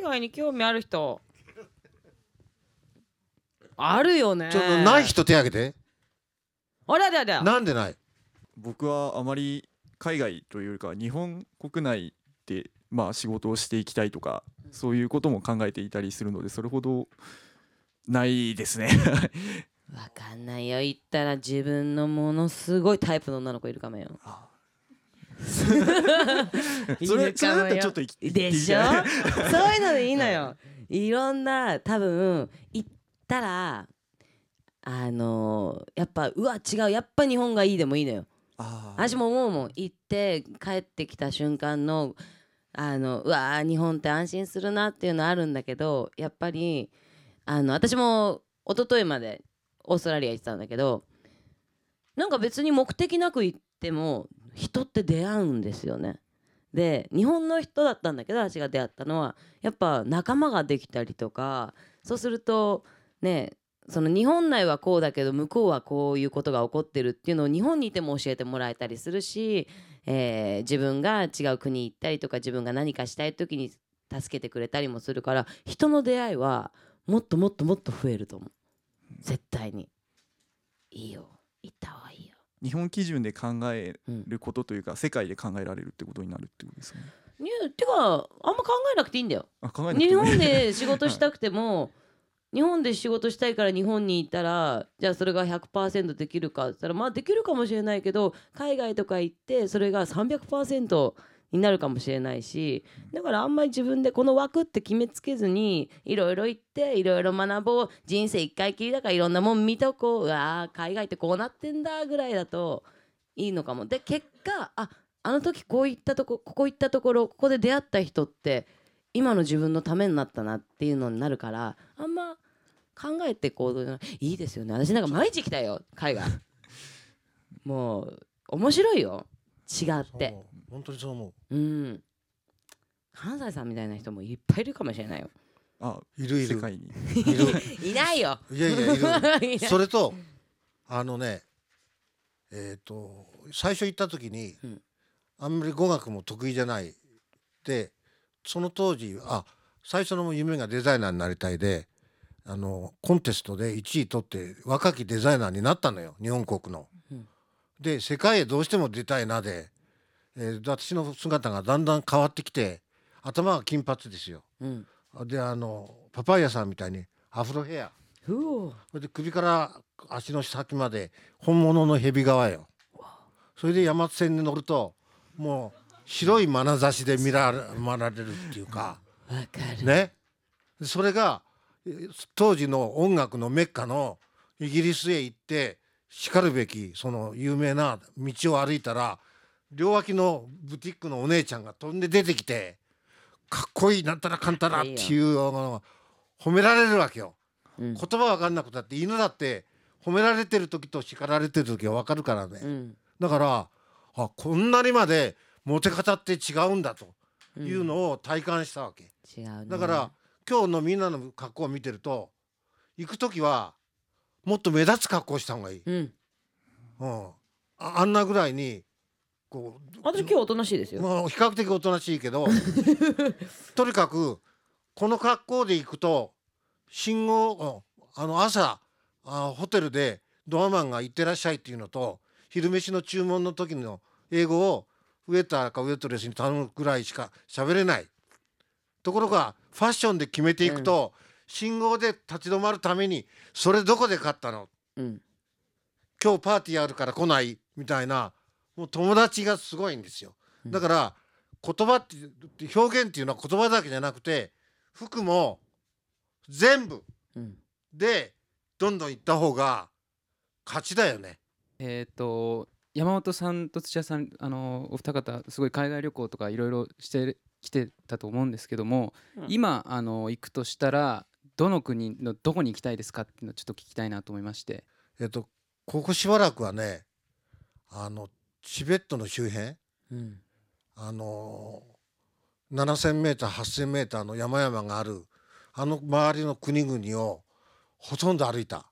海外に興味ある人。あるよね。ちょっとない人手挙げて。あれあれあれなんでない？僕はあまり海外というよりかは日本国内でまあ仕事をしていきたいとかそういうことも考えていたりするのでそれほどないですね。わかんないよ。言ったら自分のものすごいタイプの女の子いるかもよ それそれだったらちょっといいでしょ？そういうのでいいのよ。いろんな多分行ったらあのやっぱうわ違うやっぱ日本がいいでもいいのよ。あー。私も思うもん。行って帰ってきた瞬間のあのうわー日本って安心するなっていうのあるんだけどやっぱりあの私も一昨日までオーストラリア行ってたんだけどなんか別に目的なく行っても人って出会うんですよね。で日本の人だったんだけど私が出会ったのはやっぱ仲間ができたりとかそうするとねその日本内はこうだけど向こうはこういうことが起こってるっていうのを日本にいても教えてもらえたりするし、えー自分が違う国行ったりとか自分が何かしたい時に助けてくれたりもするから人の出会いはもっともっともっと増えると思う。絶対に。いいよ。行った方がいいよ。日本基準で考えうんることというか世界で考えられるってことになるってことですね。いやてかあんま考えなくていいんだよ。日本で仕事したくても 日本で仕事したいから日本に行ったらじゃあそれが100%できるかって言ったらまあできるかもしれないけど海外とか行ってそれが300%になるかもしれないしだからあんまり自分でこの枠って決めつけずにいろいろ行っていろいろ学ぼう人生一回きりだからいろんなもん見とこううわー海外ってこうなってんだぐらいだといいのかも。で結果ああの時こういったとこここ行ったところここで出会った人って今の自分のためになったなっていうのになるからあんま考えて行動じゃないいいですよね。私なんか毎日行きたいよ海外。もう面白いよ違って。本当にそう思う。ん。関西さんみたいな人もいっぱいいるかもしれないよ。あういるいる世界に。いる。いないよ。いやいやいる。それとあのねえっ、と最初行った時に、うん。あんまり語学も得意じゃないでその当時あ最初の夢がデザイナーになりたいであのコンテストで1位取って若きデザイナーになったのよ日本国の。うんで世界へどうしても出たいなで、えー私の姿がだんだん変わってきて頭が金髪ですよ。うん。であのパパイヤさんみたいにアフロヘア。それで首から足の先まで本物の蛇側よ。それで山手線に乗るともう白い眼差しで見られ見られるっていうか。ね。それがえ当時の音楽のメッカのイギリスへ行ってしかるべきその有名な道を歩いたら両脇のブティックのお姉ちゃんが飛んで出てきてかっこいいなんたらかんたらっていうのが褒められるわけよ。うん。言葉わかんなくたって犬だって褒められてる時と叱られてる時はわかるからね、うん。だからあこんなにまでモテ方って違うんだというのを体感したわけ、違うね。だから今日のみんなの格好を見てると行く時はもっと目立つ格好をした方がいい、うん。うん、ああんなぐらいにこう私今日おとなしいですよ、まあ、比較的おとなしいけど とにかくこの格好で行くと信号あの朝あホテルでドアマンが「行ってらっしゃい」っていうのと昼飯の注文の時の英語をウェーターかウェートレスに頼むぐらいしか喋れない。ところがファッションで決めていくと、信号で立ち止まるために「それどこで買ったの？うん今日パーティーあるから来ない?」みたいなもう友達がすごいんですよ。だから言葉って表現っていうのは言葉だけじゃなくて服も全部うんでどんどん行った方が勝ちだよね。えっ、と山本さんと土屋さんあのお二方すごい海外旅行とかいろいろしてきてたと思うんですけども、うん今あの行くとしたらどの国のどこに行きたいですかっていうのをちょっと聞きたいなと思いまして。えっとここしばらくはねあのチベットの周辺？うん。あの 7,000m8,000m の山々があるあの周りの国々をほとんど歩いた。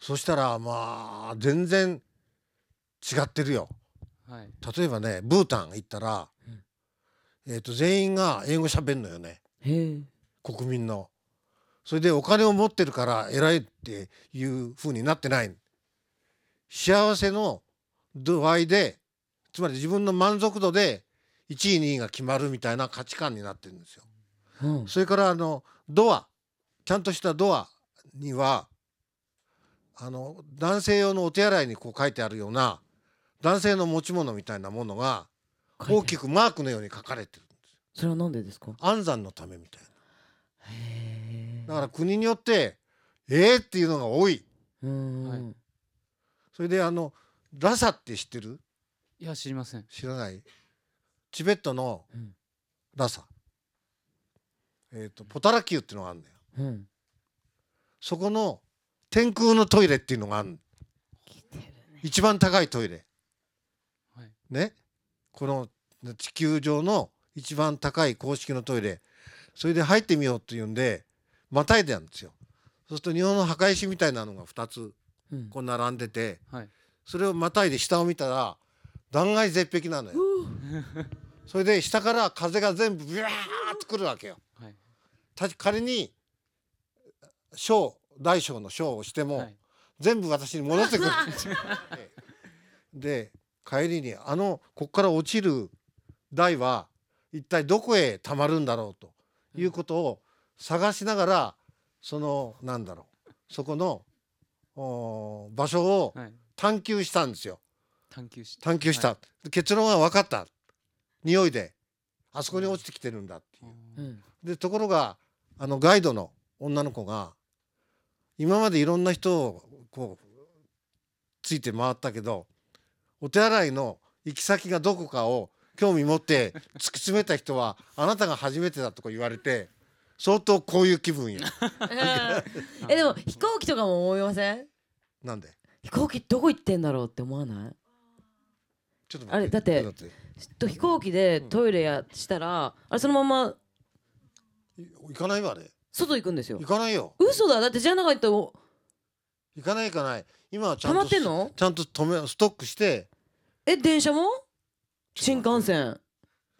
そしたらまあ全然違ってるよ。はい。例えばねブータン行ったら、えー、と全員が英語喋んのよね国民の。それでお金を持ってるから偉いっていう風になってない。幸せの度合いでつまり自分の満足度で1位2位が決まるみたいな価値観になってるんですよ。うん。それからあのドアちゃんとしたドアにはあの男性用のお手洗いにこう書いてあるような男性の持ち物みたいなものが大きくマークのように書かれてるそれはなんでですか？安産のためみたいなだから国によってえー？っていうのが多い。うん。はい。それであのラサって知ってる？いや知りません。知らない？チベットのうん。ラサ、えっ、とポタラ宮っていうのがあるんだよ。うん。そこの天空のトイレっていうのがある一番高いトイレ。はい。ね？この地球上の一番高い公式のトイレそれで入ってみようっていうんでまたいであるんですよ。そうすると日本の墓石みたいなのが2つうん。こう並んでてはい。それをまたいで下を見たら断崖絶壁なのよ。それで下から風が全部ビャーッとくるわけよ。はい。た仮に小大小の小をしても、はい。全部私に戻ってくる。で帰りにあのここから落ちる台は一体どこへたまるんだろうということを探しながらそのなんだろうそこのお場所をはい。探求したんですよ。探求し探求した、は結論は分かった。匂いであそこに落ちてきてるんだっていう。うん。でところがあのガイドの女の子が今までいろんな人をこうついて回ったけどお手洗いの行き先がどこかを興味持って突き詰めた人はあなたが初めてだとか言われて相当こういう気分よ。えでも飛行機とかも思いません？なんで？飛行機どこ行ってんだろうって思わない？ちょっと待あれだってちょっと飛行機でトイレやしたらあれそのままい行かないわあれ。外行くんですよ。行かないよ。嘘だ。だってじゃなかったら行かない行かない。今はちゃんと溜まってんの？ちゃんと止めストックして。え電車も？新幹線。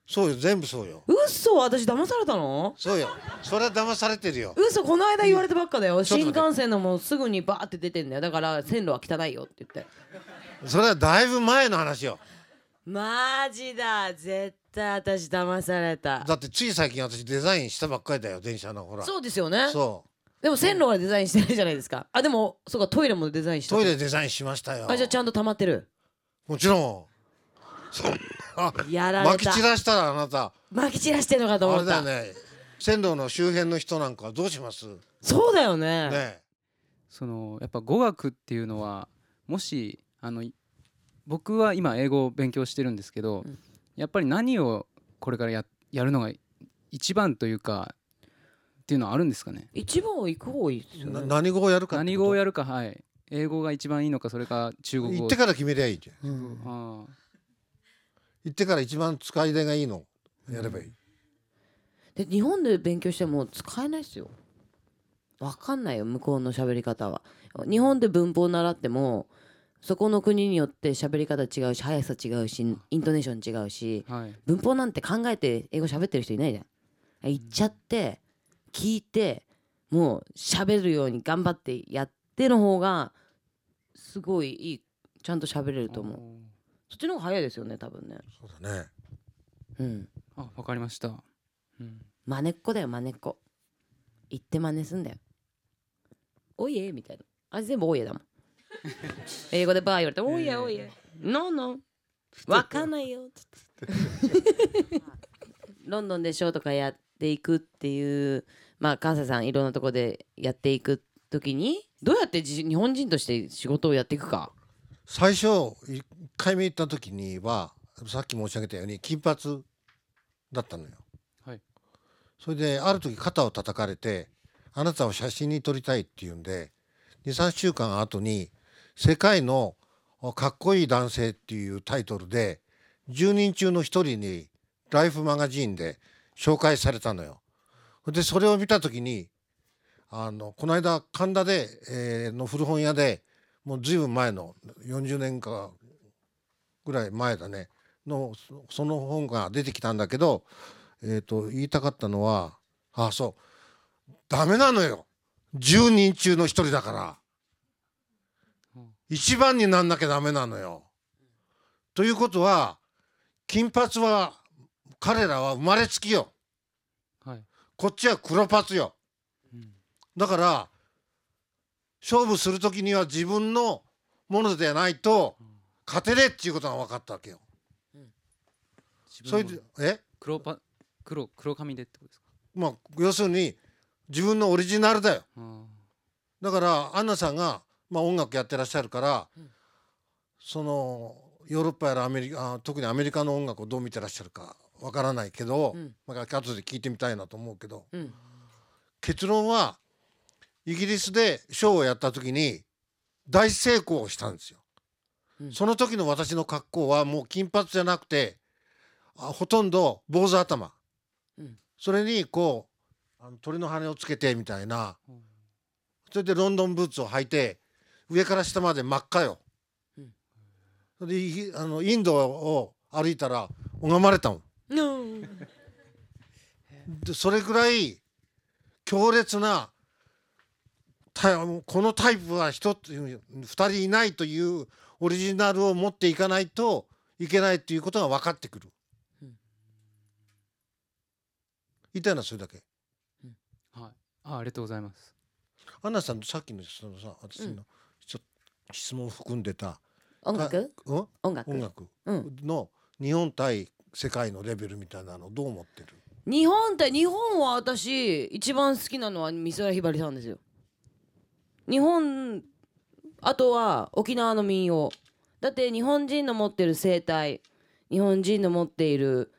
そうよ。全部そうよ。嘘私騙されたの？そうよ。それは騙されてるよ。嘘この間言われたばっかだよ。新幹線のもうすぐにバーって出てんだよ。だから線路は汚いよって言って。それはだいぶ前の話よ。マジだ絶対私騙された。だってつい最近私デザインしたばっかりだよ電車の。ほら。そうですよね。そでも線路はデザインしてないじゃないですか。あでもそうかトイレもデザインした。うトイレデザインしましたよ。あじゃあちゃんと溜まってる。もちろんそんな。やられた。撒き散らしたらあなた。撒き散らしてんのかとあ思った、れだよね。線路の周辺の人なんかはどうします？ねそうだよね。え。そのやっぱ語学っていうのはもしあのい僕は今英語を勉強してるんですけど、うん。やっぱり何をこれからややるのが一番というかっていうのはあるんですかね？一番は行く方がいいですよなね何語をやるか何語をやるかはい。英語が一番いいのかそれか中国語。行ってから決めりゃいいじゃん。うん。あ行ってから一番使い出がいいの？やればいい、で日本で勉強しても使えないですよ。わかんないよ向こうの喋り方は。日本で文法を習ってもそこの国によって喋り方違うし速さ違うしイントネーション違うしあはい。文法なんて考えて英語喋ってる人いないじゃん。言っちゃって聞いてもう喋るように頑張ってやっての方がすごいいいちゃんと喋れると思うそっちの方が早いですよね多分ね。そうだね。うん。あわかりました、うん、真似っこだよ真似っこ。言って真似すんだよ。おいえみたいな。あれ全部おいえだもん。英語でバー言われておいえおいえ。ノーノー。わかんないよ。つってロンドンでショーとかやっていくっていうまあ関西さんいろんなとこでやっていく時にどうやってじ日本人として仕事をやっていくか最初1回目行った時にはさっき申し上げたように金髪だったのよ。はいそれである時肩を叩かれて「あなたを写真に撮りたい」って言うんで23週間後に「世界のかっこいい男性」っていうタイトルで10人中の1人にライフマガジンで紹介されたのよ。でそれを見た時にあのこの間神田で、えーの古本屋でもうずいぶん前の40年かぐらい前だね。のそその本が出てきたんだけど、えー、と言いたかったのはあそう。ダメなのよ。10人中の1人だから。うん一番になんなきゃダメなのよ。ということは金髪は彼らは生まれつきよ。はい。こっちは黒髪よ。うん。だから勝負する時には自分のものでないと勝てねえっていうことが分かったわけよ。そ黒パ黒黒髪でってことですか？まあ要するに自分のオリジナルだよ。あだからアンナさんが、まあ、音楽やってらっしゃるから、うん。そのヨーロッパやらアメリカあ特にアメリカの音楽をどう見てらっしゃるかわからないけど、うん。まあ、後で聞いてみたいなと思うけどうん。結論はイギリスでショーをやった時に大成功したんですよ。うん。その時の私の格好はもう金髪じゃなくてあほとんど坊主頭、うん。それにこうあの鳥の羽をつけてみたいな。ーそれでロンドンブーツを履いて上から下まで真っ赤よ。うん。それでイあのインドを歩いたら拝まれたもん。うん。でそれぐらい強烈なたこのタイプは一つ二人いないというオリジナルを持っていかないといけないということが分かってくる。うん。言いたいのはそれだけ。はい。あありがとうございます。アンナさんさっきのそのさ私の。ちょ質問を含んでた、音楽？うん、音楽。音楽。うん。の日本対世界のレベルみたいなのどう思ってる？日本って日本は私一番好きなのは美空ひばりさんですよ日本あとは沖縄の民謡。だって日本人の持ってる声帯日本人の持っている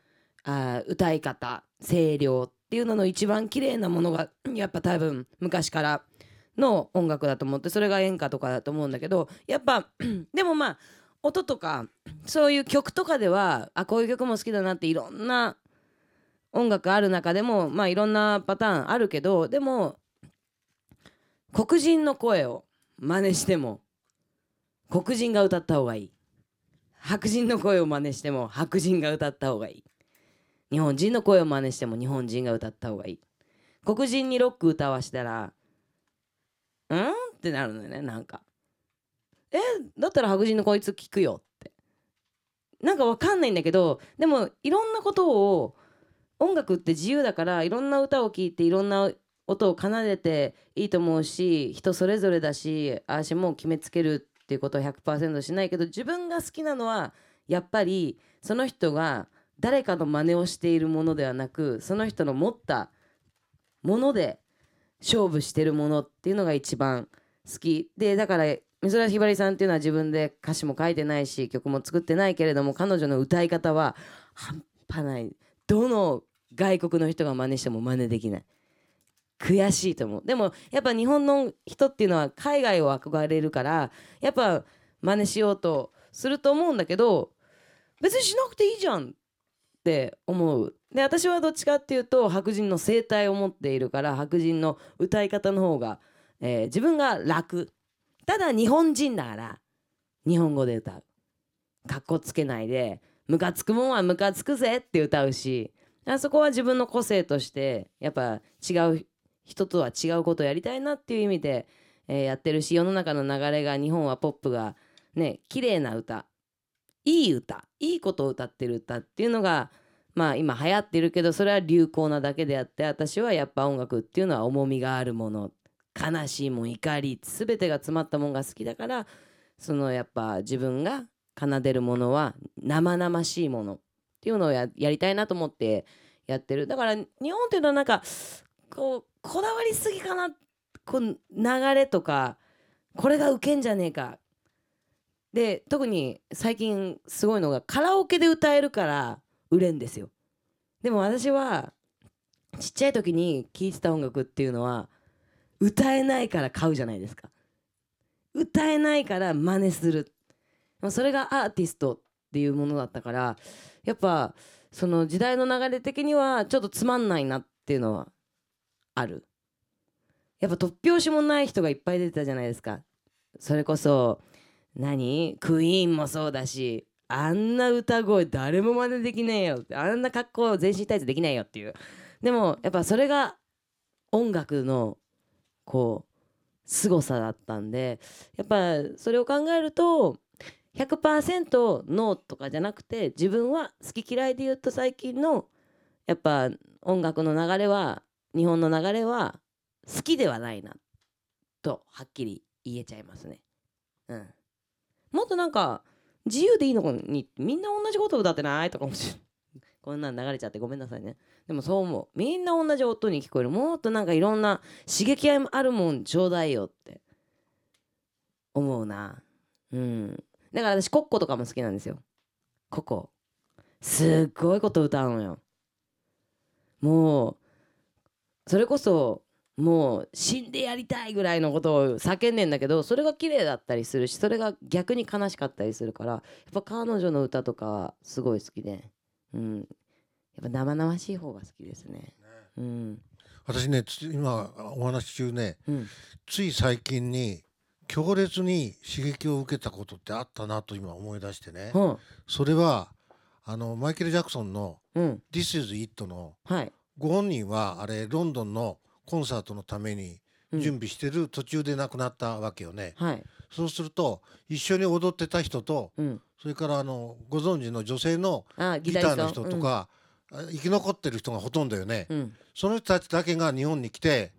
あ歌い方声量っていうのの一番綺麗なものが やっぱ多分昔からの音楽だと思ってそれが演歌とかだと思うんだけどやっぱ でもまあ音とかそういう曲とかではあこういう曲も好きだなっていろんな音楽ある中でもまあいろんなパターンあるけどでも黒人の声を真似しても黒人が歌った方がいい。白人の声を真似しても白人が歌った方がいい。日本人の声を真似しても日本人が歌った方がいい。黒人にロック歌わしたらうん？ってなるのよねなんか。えだったら白人のこいつ聞くよって。なんかわかんないんだけどでもいろんなことを音楽って自由だからいろんな歌を聴いていろんな音を奏でていいと思うし人それぞれだし私も決めつけるっていうことは100%しないけど自分が好きなのはやっぱりその人が誰かの真似をしているものではなくその人の持ったもので勝負してるものっていうのが一番好き。でだから美空ひばりさんっていうのは自分で歌詞も書いてないし曲も作ってないけれども彼女の歌い方は半端ない。どの外国の人が真似しても真似できない。悔しいと思う。でもやっぱ日本の人っていうのは海外を憧れるからやっぱ真似しようとすると思うんだけど別にしなくていいじゃんって思う。で私はどっちかっていうと白人の声帯を持っているから白人の歌い方の方が、えー自分が楽。ただ日本人だから日本語で歌う。かっこつけないでムカつくもんはムカつくぜって歌うしあそこは自分の個性としてやっぱ違う人とは違うことをやりたいなっていう意味で、えーやってるし世の中の流れが日本はポップがね綺麗な歌いい歌いいことを歌ってる歌っていうのがまあ今流行ってるけどそれは流行なだけであって私はやっぱ音楽っていうのは重みがあるもの悲しいも怒り全てが詰まったもんが好きだからそのやっぱ自分が奏でるものは生々しいものっていうのをややりたいなと思ってやってる。だから日本っていうのはなんかこうこだわりすぎかな。こう流れとかこれがウケんじゃねえか。で特に最近すごいのがカラオケで歌えるから売れんですよ。でも私はちっちゃい時に聴いてた音楽っていうのは歌えないから買うじゃないですか。歌えないから真似する。それがアーティストっていうものだったからやっぱその時代の流れ的にはちょっとつまんないなっていうのはある。やっぱ突拍子もない人がいっぱい出てたじゃないですか。それこそ何？クイーンもそうだしあんな歌声誰も真似できねえよってあんな格好全身タイツできないよっていう。でもやっぱそれが音楽のこう凄さだったんでやっぱそれを考えると100%ノーとかじゃなくて自分は好き嫌いで言うと最近のやっぱ音楽の流れは日本の流れは好きではないなとはっきり言えちゃいますね。うん、もっとなんか自由でいいのにみんな同じこと歌ってないとかもし こんなん流れちゃってごめんなさいね。でもそう思う。みんな同じ音に聞こえる。もっとなんかいろんな刺激合いもあるもんちょうだいよって思うな。うん。だから私コッコとかも好きなんですよ。ココ。すっごいこと歌うのよ。もうそれこそもう死んでやりたいぐらいのことを叫んでんだけどそれが綺麗だったりするしそれが逆に悲しかったりするからやっぱ彼女の歌とかはすごい好きで、うん、やっぱ生々しい方が好きですね。うん。私ねつ今お話し中ねうん。つい最近に強烈に刺激を受けたことってあったなと今思い出してね。う。んそれはあのマイケル・ジャクソンのうん「This is It」のはいご本人はあれロンドンのコンサートのためにうん。準備してる途中で亡くなったわけよね。はい。そうすると一緒に踊ってた人とうん。それからあのご存知の女性のあギギターの人。とか、あ生き残ってる人がほとんどよね。うん。うんその人たちだけが日本に来て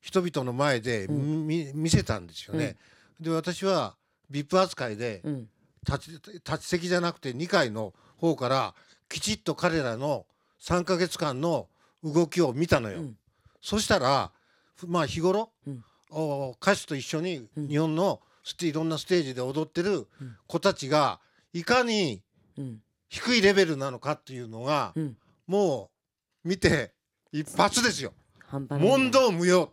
人々の前で見せたんですよね。で私は VIP 扱いでうん。立ち立ち席じゃなくて2階の方からきちっと彼らの3ヶ月間の動きを見たのよ。うん。そしたらふまあ日頃、うん。お歌手と一緒にうん。日本のいろんなステージで踊ってるうん。子たちがいかにうん。低いレベルなのかっていうのがうん。もう見て一発ですよ。問答無用。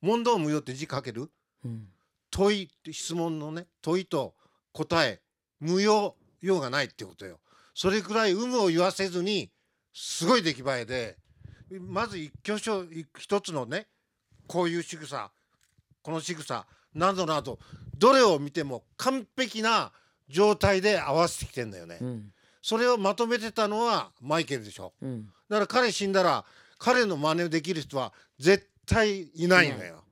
問答無用って字書ける？うん。問い質問のね問いと答え無用用がないってことよ。それくらい有無を言わせずにすごい出来栄えでまず一挙手一つのねこういう仕草この仕草などなどどれを見ても完璧な状態で合わせてきてんだよね、うん。それをまとめてたのはマイケルでしょ。うん。だから彼死んだら彼の真似できる人は絶対いないのよ。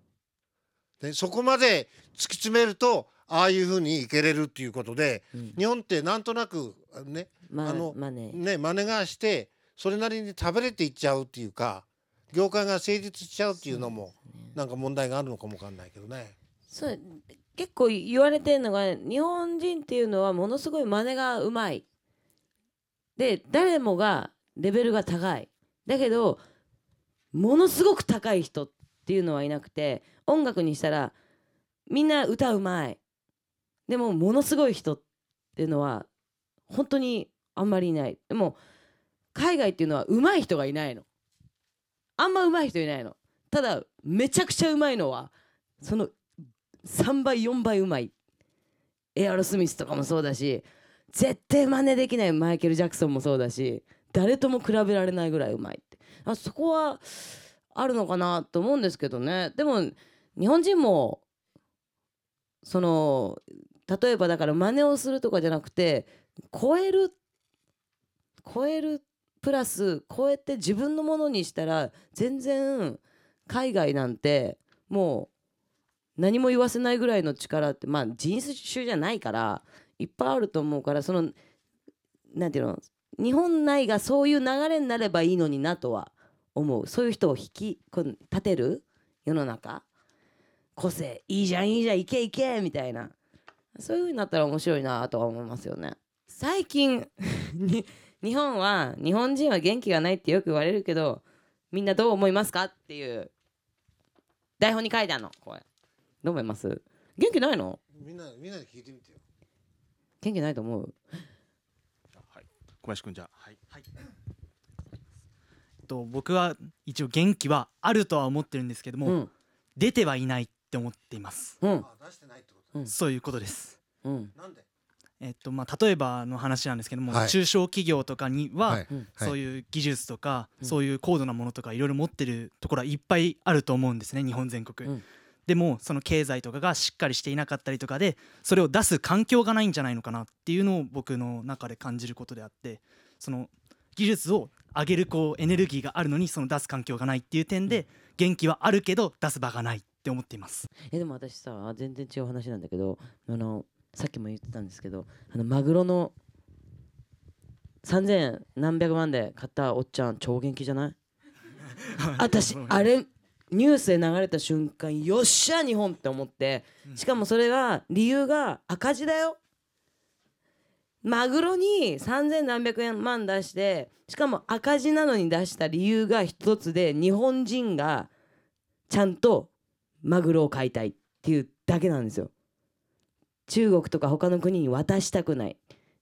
でそこまで突き詰めるとああいうふうにいけれるっていうことでうん。日本ってなんとなくねまああのまあねね真似がしてそれなりに食べれていっちゃうっていうか業界が成立しちゃうっていうのもなんか問題があるのかもわかんないけどね。そう結構言われてるのが日本人っていうのはものすごい真似がうまい。で誰もがレベルが高い。だけどものすごく高い人っていうのはいなくて音楽にしたらみんな歌うまい。でもものすごい人っていうのは本当にあんまりいない。でも海外っていうのはうまい人がいないの。あんまうまい人いないの。ただめちゃくちゃうまいのはその3倍4倍うまい。エアロスミスとかもそうだし絶対真似できないマイケル・ジャクソンもそうだし誰とも比べられないぐらいうまいって。あそこはあるのかなと思うんですけどね。でも日本人もその例えばだから真似をするとかじゃなくて超える超えるプラス超えて自分のものにしたら全然海外なんてもう何も言わせないぐらいの力ってまあ人種じゃないからいっぱいあると思うからそのなんていうの日本内がそういう流れになればいいのになとは思う。そういう人を引きこ立てる世の中。個性いいじゃんいいじゃんいけいけみたいな。そういう風になったら面白いなとは思いますよね。最近 に日本は日本人は元気がないってよく言われるけどみんなどう思いますかっていう台本に書いてあるのこれ。どう思います？元気ないの？みんなみんなで聞いてみてよ。元気ないと思う？はい、小林君じゃあ、はい、はい、と僕は一応元気はあるとは思ってるんですけども、うん。出てはいないって思っています、うん。あ出してないってこと？うんそういうことです。うん。なんで？えっとまあ例えばの話なんですけども、はい。中小企業とかには、はい。うんそういう技術とか、うん。そういう高度なものとかいろいろ持ってるところはいっぱいあると思うんですね日本全国、うん。でもその経済とかがしっかりしていなかったりとかでそれを出す環境がないんじゃないのかなっていうのを僕の中で感じることであってその技術を上げるこうエネルギーがあるのにその出す環境がないっていう点で元気はあるけど出す場がないって思っています。えでも私さ全然違う話なんだけどあのさっきも言ってたんですけどあのマグロの3000何百万で買ったおっちゃん超元気じゃない？私あれニュースで流れた瞬間よっしゃ日本って思ってしかもそれが理由が赤字だよ。マグロに3000何百円万出してしかも赤字なのに出した理由が一つで日本人がちゃんとマグロを買いたいっていうだけなんですよ中国とか他の国に渡したくない。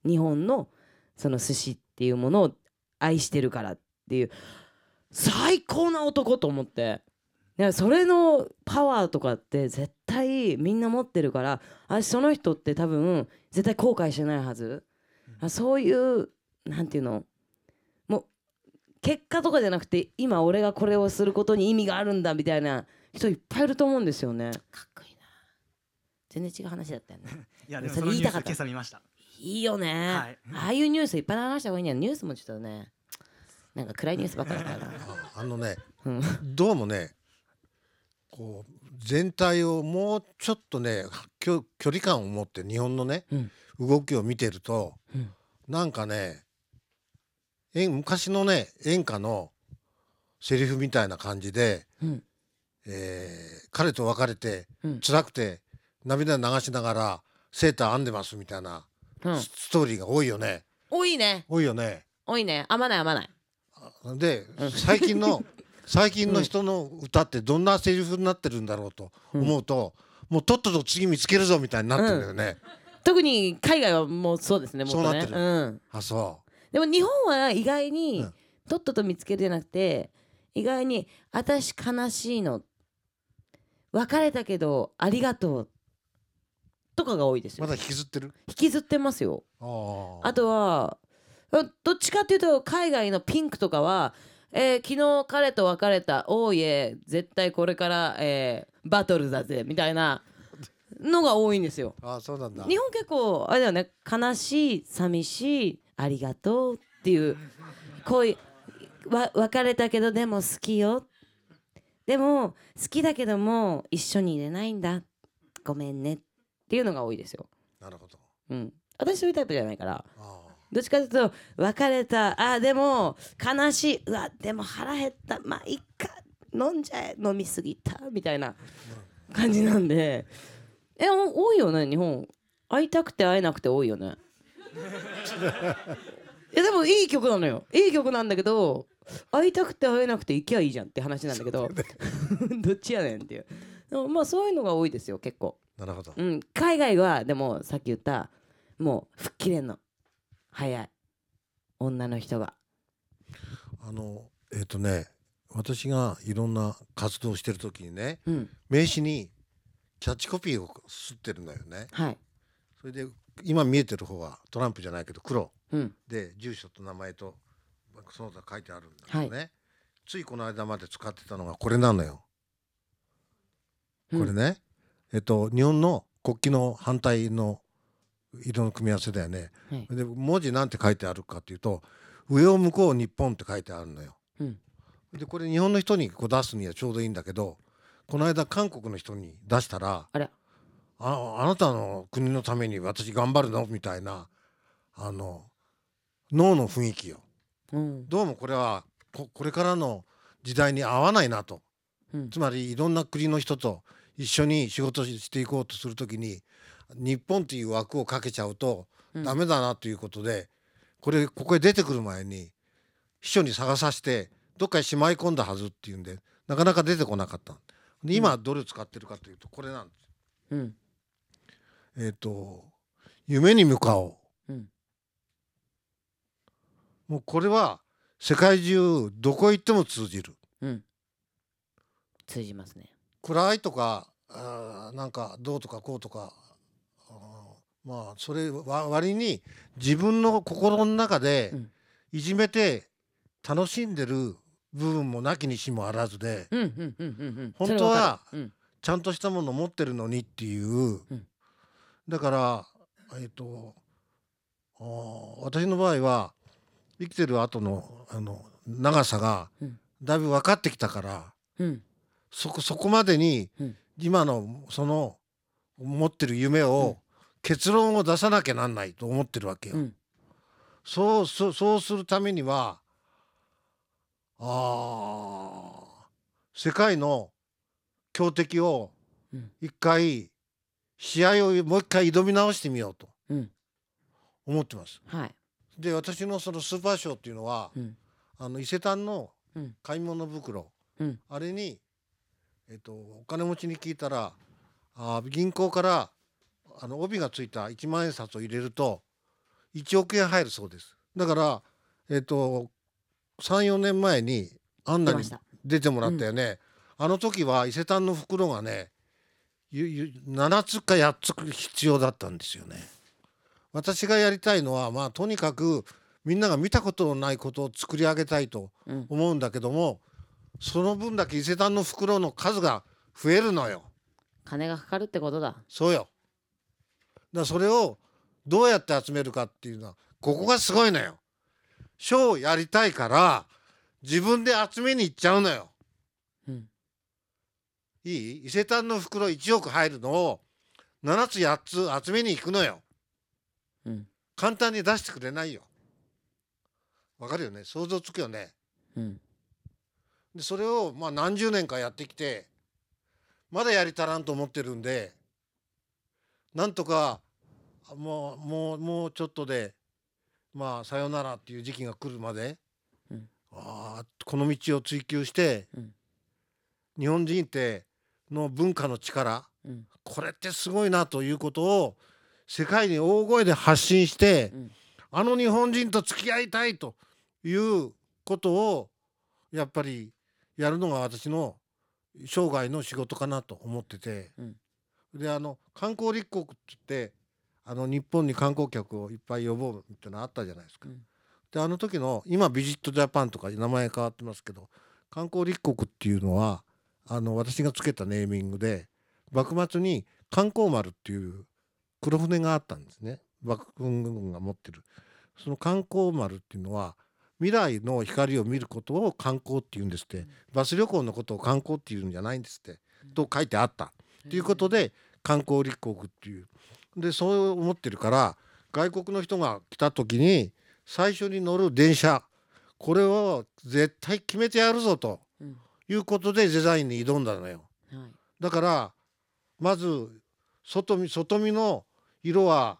日本のその寿司っていうものを愛してるからっていう。最高な男と思って。だからそれのパワーとかって絶対みんな持ってるから。私その人って多分絶対後悔してないはず、あそういうなんていうの。もう結果とかじゃなくて今俺がこれをすることに意味があるんだみたいな人いっぱいいると思うんですよね。かっこいい。な全然違う話だったよね。いやでもそれ言いたかった。今朝見ました。いいよね、はい。ああいうニュースいっぱい流した方がいいんやニュースもちょっとねなんか暗いニュースばっかりだから。な ああのねうん。どうもねこう全体をもうちょっとねきょ距離感を持って日本のね、うん。動きを見てると、うん。なんかねえ昔のね演歌のセリフみたいな感じで、うん。えー彼と別れてうん。辛くて涙流しながらセーター編んでますみたいな、うん。スストーリーが多いよね。多いね。多いよね。多いね。あまないあまない。で最近の 最近の人の歌ってどんなセリフになってるんだろうと思うと、もうとっとと次見つけるぞみたいになってるよね。特に海外はもうそうですねもっとね。そうなってる。うん、あそでも日本は意外に、うん。とっとと見つけるじゃなくて意外に「私悲しいの。別れたけどありがとう」とかが多いですよ、うまだ引きずってる？引きずってますよ。あああとはあどっちかっていうと海外のピンクとかは、えー昨日彼と別れたおーいえ絶対これから、えーバトルだぜみたいなのが多いんですよ。あそうなんだ。日本結構あれだよね悲しい寂しいありがとうっていうこういうわ別れたけどでも好きよ。でも好きだけども一緒にいれないんだ。ごめんねっていうのが多いですよ。なるほど。うん、私そういうタイプじゃないから。あどっちかというと別れた。あでも悲しい。うわでも腹減った。まあいっか。飲んじゃえ。飲みすぎた。みたいな感じなんで。えお多いよね？日本。会いたくて会えなくて多いよね？いやでもいい曲なのよ。いい曲なんだけど会いたくて会えなくて行きゃいいじゃんって話なんだけど。どっちやねんっていう。でもまあそういうのが多いですよ結構なるほど。うん、海外はでもさっき言ったもう吹っ切れんの。早い。女の人が。あのえっ、とね私がいろんな活動をしてる時にねうん。名刺にキャッチコピーを刷ってるんだよね。はい。それで今見えてる方はトランプじゃないけど黒。うん。で住所と名前とその他書いてあるんだけどね、ついこの間まで使ってたのがこれなのよ。これね、えっと日本の国旗の反対の色の組み合わせだよね。はいで文字なんて書いてあるかっていうと「上を向こう日本」って書いてあるのよ。うんでこれ日本の人にこう出すにはちょうどいいんだけどこの間韓国の人に出したらあれ「ああなたの国のために私頑張るの?」みたいなあの脳の雰囲気よ。うんどうもこれはここれからの時代に合わないなとうんつまりいろんな国の人と一緒に仕事していこうとするときに日本っていう枠をかけちゃうとうん。ダメだなということで、これここへ出てくる前に秘書に探させてどっかにしまい込んだはずっていうんでなかなか出てこなかったで今どれを使ってるかというとこれなんです。うん。えっ、と夢に向かおう。うん。もうこれは世界中どこ行っても通じる。うん。通じますね暗いとかあーなんかどうとかこうとかまあそれわ割に自分の心の中でうん。いじめて楽しんでる部分もなきにしもあらずで本当はちゃんとしたもの持ってるのにっていう、うん。だからえっ、と私の場合は生きてる後のあの長さがうん。だいぶ分かってきたから、うんそこそこまでにうん。今のその持ってる夢うん。を結論を出さなきゃなんないと思ってるわけよ。うん。そうそうそうするためにはあー世界の強敵をうん。一回試合をもう一回挑み直してみようとうん。思ってます。はい。で私のそのスーパーショーっていうのはうん。あの伊勢丹のうん。買い物袋、うん。あれに、えっと、お金持ちに聞いたらあー銀行からあの帯がついた1万円札を入れると1億円入るそうです。だから、えっと、34年前にあんなに出てもらったよね、あの時は伊勢丹の袋がねゆゆ7つか8つ必要だったんですよね。私がやりたいのはまあとにかくみんなが見たことのないことを作り上げたいとうん。思うんだけどもその分だけ伊勢丹の袋の数が増えるのよ。金がかかるってことだ。そうよ。だからそれをどうやって集めるかっていうのはここがすごいのよ。ショーをやりたいから自分で集めに行っちゃうのよ。うん。いい？伊勢丹の袋1億入るのを7つ8つ集めに行くのよ。うん。簡単に出してくれないよ。わかるよね？想像つくよね？うんでそれをまあ何十年かやってきてまだやり足らんと思ってるんでなんとかもうもうもうちょっとでまあさよならっていう時期が来るまで、うん。あーこの道を追求して、うん。日本人っての文化の力うん。これってすごいなということを世界に大声で発信して、うん。あの日本人と付き合いたいということをやっぱりやるのが私の生涯の仕事かなと思ってて、うん。であの観光立国って言ってあの日本に観光客をいっぱい呼ぼうってのあったじゃないですか。うん。であの時の今ビジットジャパンとか名前変わってますけど観光立国っていうのはあの私がつけたネーミングで幕末に観光丸っていう黒船があったんですね。幕府軍が持ってる。その観光丸っていうのは未来の光を見ることを観光っていうんですって、バス旅行のことを観光っていうんじゃないんですって、と書いてあった。ということで観光立国っていう。でそう思ってるから外国の人が来た時に最初に乗る電車これを絶対決めてやるぞと。うん。いうことでデザインに挑んだのよ。はい。だからまず外見外見の色は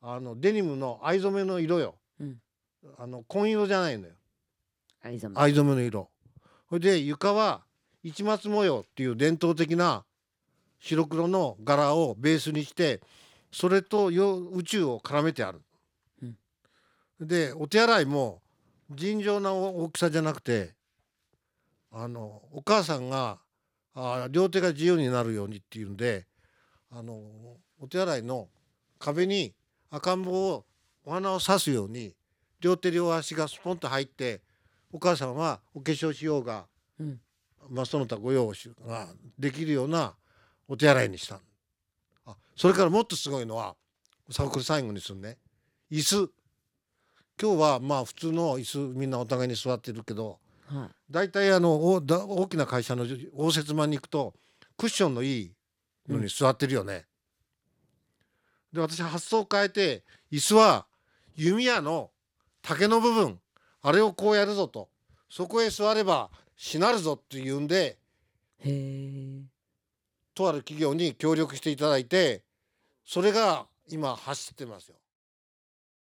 あのデニムの藍染めの色よ、うんあの紺色じゃないのよ。ありざま藍染めの色。それで床は市松模様っていう伝統的な白黒の柄をベースにしてそれとよ宇宙を絡めてある、うん。でお手洗いも尋常な大きさじゃなくてあのお母さんがあ両手が自由になるようにっていうんであのお手洗いの壁に赤ん坊をお花を刺すように両手両足がスポンと入ってお母さんはお化粧しようが、うん。まあ、その他ご用しができるようなお手洗いにした。あそれからもっとすごいのはさあこれ最後にするね。椅子。今日はまあ普通の椅子みんなお互いに座ってるけどはい。大体あのおだ大きな会社の応接間に行くとクッションのいいのに座ってるよね。で私発想を変えて椅子は弓矢の竹の部分あれをこうやるぞとそこへ座ればしなるぞっていうんでとある企業に協力していただいてそれが今走ってますよ。